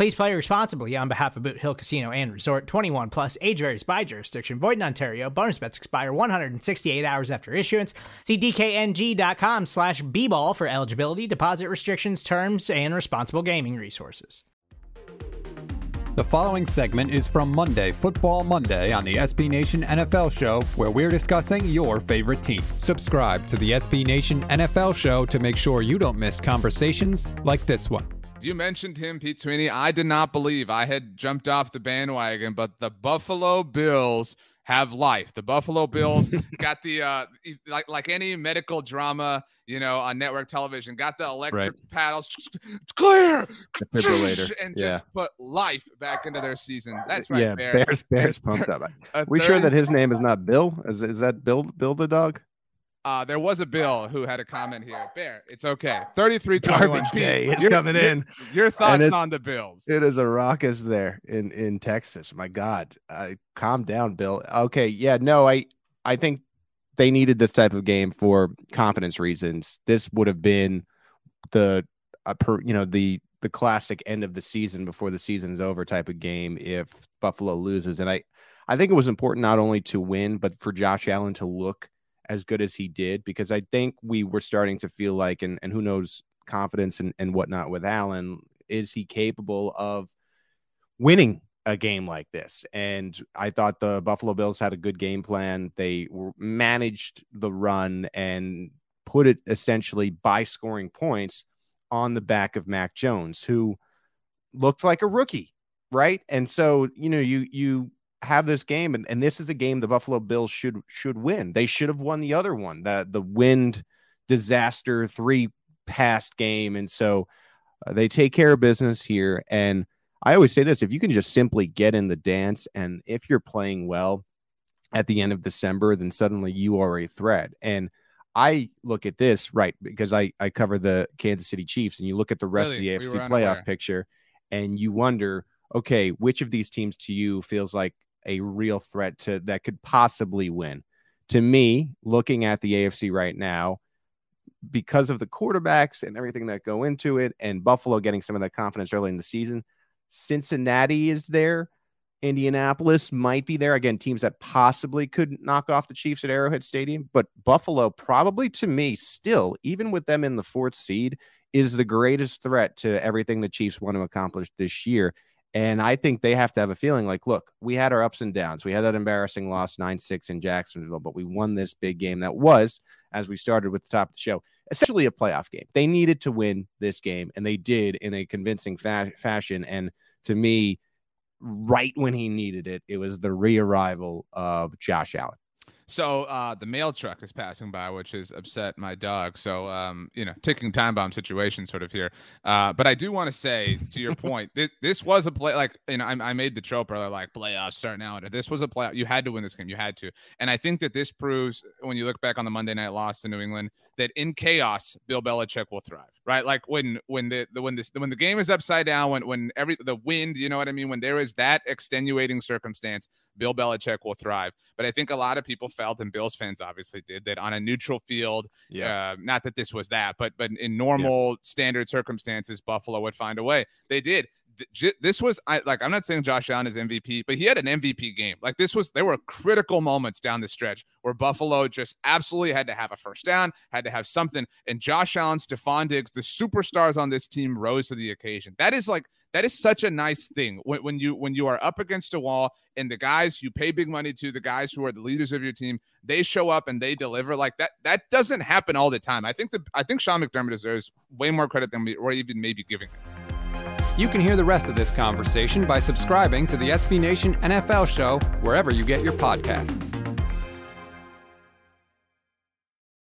Please play responsibly on behalf of Boot Hill Casino and Resort 21 plus age varies by jurisdiction. Void in Ontario. Bonus bets expire 168 hours after issuance. See DKNG.com slash B ball for eligibility, deposit restrictions, terms, and responsible gaming resources. The following segment is from Monday, Football Monday, on the SB Nation NFL Show, where we're discussing your favorite team. Subscribe to the SB Nation NFL Show to make sure you don't miss conversations like this one. You mentioned him, Pete Sweeney. I did not believe I had jumped off the bandwagon, but the Buffalo Bills have life. The Buffalo Bills got the uh like like any medical drama, you know, on network television, got the electric Right. paddles. It's clear. Defibrillator. And Yeah. just put life back into their season. That's right, yeah, Bear. Bears, Bears pumped up. We sure that his name is not Bill? Is, is that Bill Bill the dog? Uh, there was a Bill who had a comment here. Bear, it's okay. 33 21. Garbage day is Your- coming your- in. Your thoughts it- on the Bills? It is a raucous there in in Texas. My God, uh, calm down, Bill. Okay, yeah, no, I I think they needed this type of game for confidence reasons. This would have been the uh, per, you know the the classic end of the season before the season is over type of game if Buffalo loses. And I I think it was important not only to win but for Josh Allen to look as good as he did because I think we were starting to feel like and and who knows confidence and, and whatnot with Allen is he capable of winning a game like this? And I thought the Buffalo Bills had a good game plan. They managed the run and put it essentially by scoring points on the back of Mac Jones who looked like a rookie right? And so you know you you have this game and, and this is a game the Buffalo Bills should should win. They should have won the other one, the the wind disaster three past game and so uh, they take care of business here and I always say this if you can just simply get in the dance and if you're playing well at the end of December then suddenly you are a threat and I look at this right because I I cover the Kansas City Chiefs and you look at the rest Really? of the AFC playoff picture and you wonder okay which of these teams to you feels like a real threat to that could possibly win. To me looking at the AFC right now because of the quarterbacks and everything that go into it and Buffalo getting some of that confidence early in the season Cincinnati is there. Indianapolis might be there. Again teams that possibly could knock off the Chiefs at Arrowhead Stadium but Buffalo probably to me still even with them in the fourth seed is the greatest threat to everything the Chiefs want to accomplish this year and I think they have to have a feeling like, look, we had our ups and downs. We had that embarrassing loss 9 6 in Jacksonville, but we won this big game that was, as we started with the top of the show, essentially a playoff game. They needed to win this game, and they did in a convincing fa- fashion. And to me, right when he needed it, it was the re arrival of Josh Allen. So uh, the mail truck is passing by, which has upset my dog. So um, you know, ticking time bomb situation sort of here. Uh, but I do want to say, to your point, this, this was a play. Like you know, I, I made the trope earlier, like playoffs starting out. This was a playoff. You had to win this game. You had to. And I think that this proves, when you look back on the Monday night loss to New England, that in chaos, Bill Belichick will thrive. Right? Like when when the, the when this when the game is upside down, when when every the wind, you know what I mean, when there is that extenuating circumstance. Bill Belichick will thrive. But I think a lot of people felt, and Bills fans obviously did, that on a neutral field, uh, not that this was that, but but in normal standard circumstances, Buffalo would find a way. They did. This was I like. I'm not saying Josh Allen is MVP, but he had an MVP game. Like this was, there were critical moments down the stretch where Buffalo just absolutely had to have a first down, had to have something. And Josh Allen, Stefon Diggs, the superstars on this team rose to the occasion. That is like that is such a nice thing when, when you when you are up against a wall and the guys you pay big money to, the guys who are the leaders of your team, they show up and they deliver like that. That doesn't happen all the time. I think the I think Sean McDermott deserves way more credit than we or even maybe giving him. You can hear the rest of this conversation by subscribing to the SB Nation NFL show wherever you get your podcasts.